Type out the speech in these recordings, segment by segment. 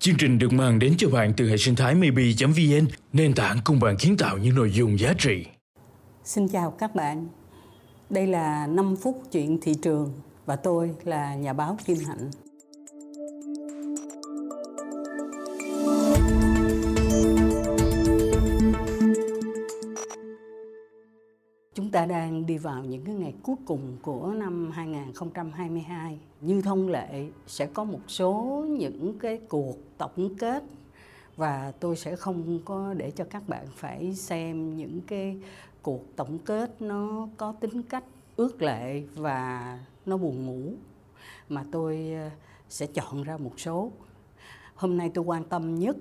Chương trình được mang đến cho bạn từ hệ sinh thái maybe.vn, nền tảng cùng bạn kiến tạo những nội dung giá trị. Xin chào các bạn. Đây là 5 phút chuyện thị trường và tôi là nhà báo Kim Hạnh. Đi vào những cái ngày cuối cùng của năm 2022. Như thông lệ sẽ có một số những cái cuộc tổng kết và tôi sẽ không có để cho các bạn phải xem những cái cuộc tổng kết nó có tính cách ước lệ và nó buồn ngủ, mà tôi ờ, sẽ chọn ra một số. Hôm nay tôi quan tâm nhất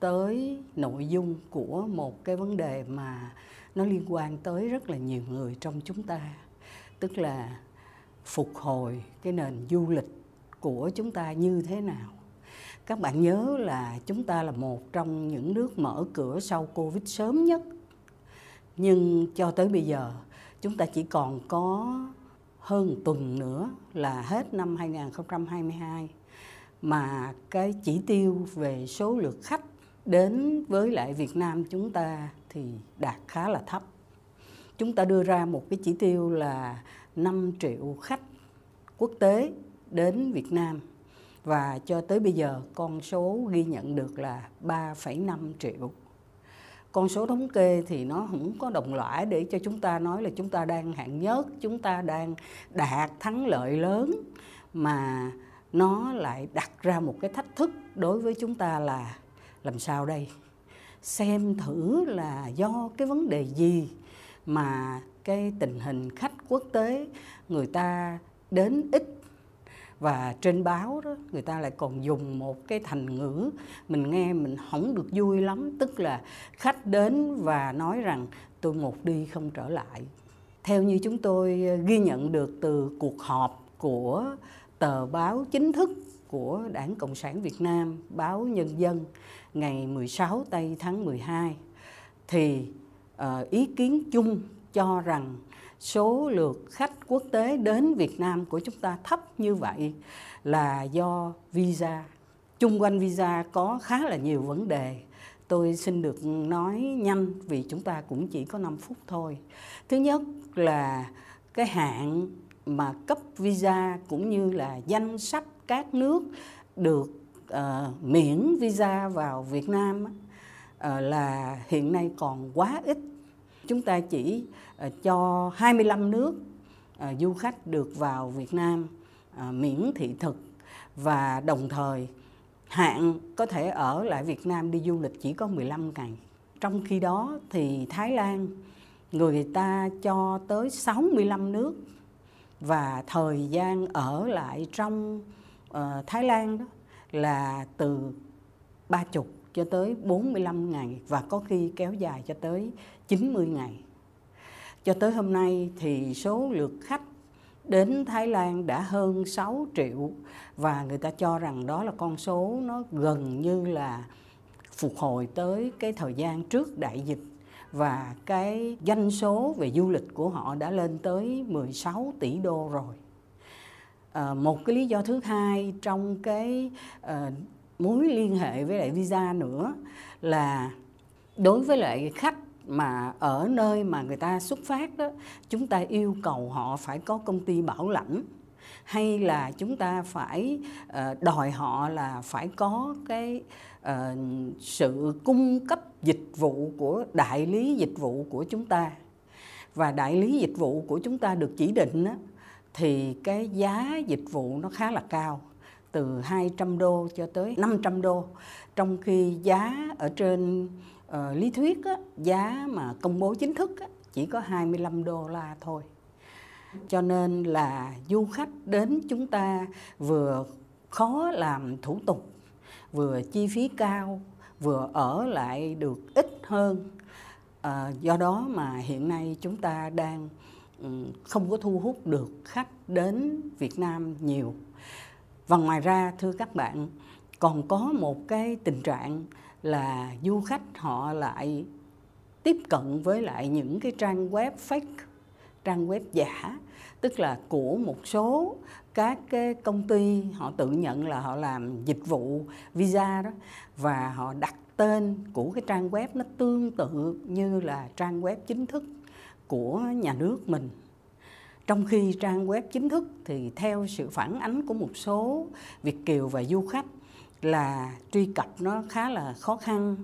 tới nội dung của một cái vấn đề mà nó liên quan tới rất là nhiều người trong chúng ta. Tức là phục hồi cái nền du lịch của chúng ta như thế nào. Các bạn nhớ là chúng ta là một trong những nước mở cửa sau covid sớm nhất. Nhưng cho tới bây giờ, chúng ta chỉ còn có hơn tuần nữa là hết năm 2022 mà cái chỉ tiêu về số lượng khách đến với lại Việt Nam chúng ta thì đạt khá là thấp. Chúng ta đưa ra một cái chỉ tiêu là 5 triệu khách quốc tế đến Việt Nam và cho tới bây giờ con số ghi nhận được là 3,5 triệu. Con số thống kê thì nó không có đồng lõa để cho chúng ta nói là chúng ta đang hạng nhất, chúng ta đang đạt thắng lợi lớn mà nó lại đặt ra một cái thách thức đối với chúng ta là làm sao đây xem thử là do cái vấn đề gì mà cái tình hình khách quốc tế người ta đến ít và trên báo đó người ta lại còn dùng một cái thành ngữ mình nghe mình không được vui lắm. Tức là khách đến và nói rằng tôi một đi không trở lại. Theo như chúng tôi ờ, ghi nhận được từ cuộc họp của tờ báo chính thức của Đảng Cộng sản Việt Nam, báo Nhân dân ngày 16 tây tháng 12 thì uh, ý kiến chung cho rằng số lượt khách quốc tế đến Việt Nam của chúng ta thấp như vậy là do visa. Chung quanh visa có khá là nhiều vấn đề. Tôi xin được nói nhanh vì chúng ta cũng chỉ có 5 phút thôi. Thứ nhất là cái hạn mà cấp visa cũng như là danh sách các nước được uh, miễn visa vào Việt Nam uh, là hiện nay còn quá ít. Chúng ta chỉ uh, cho 25 nước uh, du khách được vào Việt Nam uh, miễn thị thực và đồng thời hạn có thể ở lại Việt Nam đi du lịch chỉ có 15 ngày. Trong khi đó thì Thái Lan người ta cho tới 65 nước và thời gian ở lại trong uh, Thái Lan đó là từ 30 cho tới 45 ngày, và có khi kéo dài cho tới 90 ngày. Cho tới hôm nay thì số lượt khách đến Thái Lan đã hơn 6 triệu, và người ta cho rằng đó là con số nó gần như là phục hồi tới cái thời gian trước đại dịch, và cái doanh số về du lịch của họ đã lên tới 16 tỷ đô rồi. À, một cái lý do thứ hai trong cái à, mối liên hệ với lại visa nữa là đối với lại khách mà ở nơi mà người ta xuất phát đó chúng ta yêu cầu họ phải có công ty bảo lãnh hay là chúng ta phải uh, đòi họ là phải có cái uh, sự cung cấp dịch vụ của đại lý dịch vụ của chúng ta và đại lý dịch vụ của chúng ta được chỉ định đó thì cái giá dịch vụ nó khá là cao từ 200 đô cho tới 500 đô. Trong khi giá ở trên uh, lý thuyết á, giá mà công bố chính thức á, chỉ có 25 đô la thôi. Cho nên là du khách đến chúng ta vừa khó làm thủ tục vừa chi phí cao vừa ở lại được ít hơn. À, do đó mà hiện nay chúng ta đang Ừ, không có thu hút được khách đến Việt Nam nhiều. Và ngoài ra, thưa các bạn, còn có một cái tình trạng là du khách họ lại tiếp cận với lại những cái trang web fake, trang web giả, tức là của một số các cái công ty họ tự nhận là họ làm dịch vụ visa đó, và họ đặt tên của cái trang web nó tương tự như là trang web chính thức của nhà nước mình. Trong khi trang web chính thức thì theo sự phản ánh của một số việt kiều và du khách là truy cập nó khá là khó khăn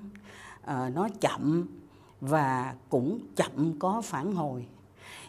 ờ, nó chậm và cũng chậm có phản hồi.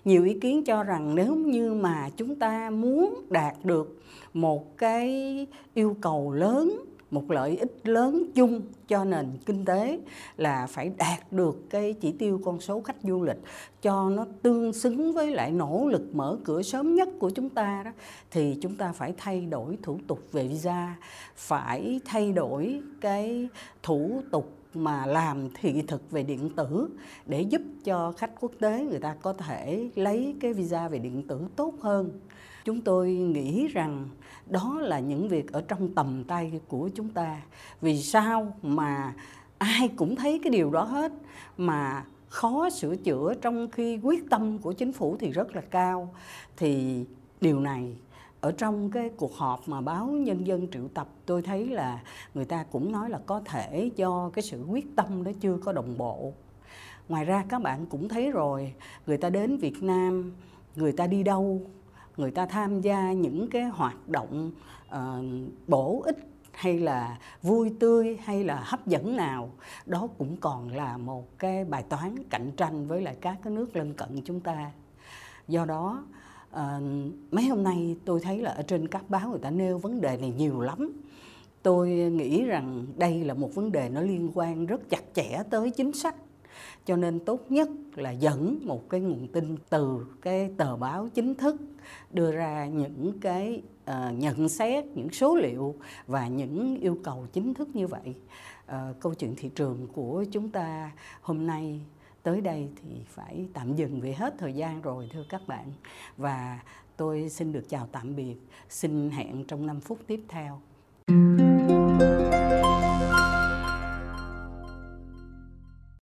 Nhiều ý kiến cho rằng nếu như mà chúng ta muốn đạt được một cái yêu cầu lớn một lợi ích lớn chung cho nền kinh tế là phải đạt được cái chỉ tiêu con số khách du lịch cho nó tương xứng với lại nỗ lực mở cửa sớm nhất của chúng ta đó, thì chúng ta phải thay đổi thủ tục về visa, phải thay đổi cái thủ tục mà làm thị thực về điện tử để giúp cho khách quốc tế người ta có thể lấy cái visa về điện tử tốt hơn chúng tôi nghĩ rằng đó là những việc ở trong tầm tay của chúng ta. Vì sao mà ai cũng thấy cái điều đó hết, mà khó sửa chữa trong khi quyết tâm của chính phủ thì rất là cao. Thì điều này, ở trong cái cuộc họp mà báo nhân dân triệu tập, tôi thấy là người ta cũng nói là có thể do cái sự quyết tâm đó chưa có đồng bộ. Ngoài ra các bạn cũng thấy rồi, người ta đến việt nam, người ta đi đâu người ta tham gia những cái hoạt động uh, bổ ích hay là vui tươi hay là hấp dẫn nào đó cũng còn là một cái bài toán cạnh tranh với lại các cái nước lân cận chúng ta. Do đó uh, mấy hôm nay tôi thấy là ở trên các báo người ta nêu vấn đề này nhiều lắm. Tôi nghĩ rằng đây là một vấn đề nó liên quan rất chặt chẽ tới chính sách cho nên tốt nhất là dẫn một cái nguồn tin từ cái tờ báo chính thức đưa ra những cái uh, nhận xét những số liệu và những yêu cầu chính thức như vậy. Uh, câu chuyện thị trường của chúng ta hôm nay tới đây thì phải tạm dừng vì hết thời gian rồi thưa các bạn. Và tôi xin được chào tạm biệt. Xin hẹn trong 5 phút tiếp theo.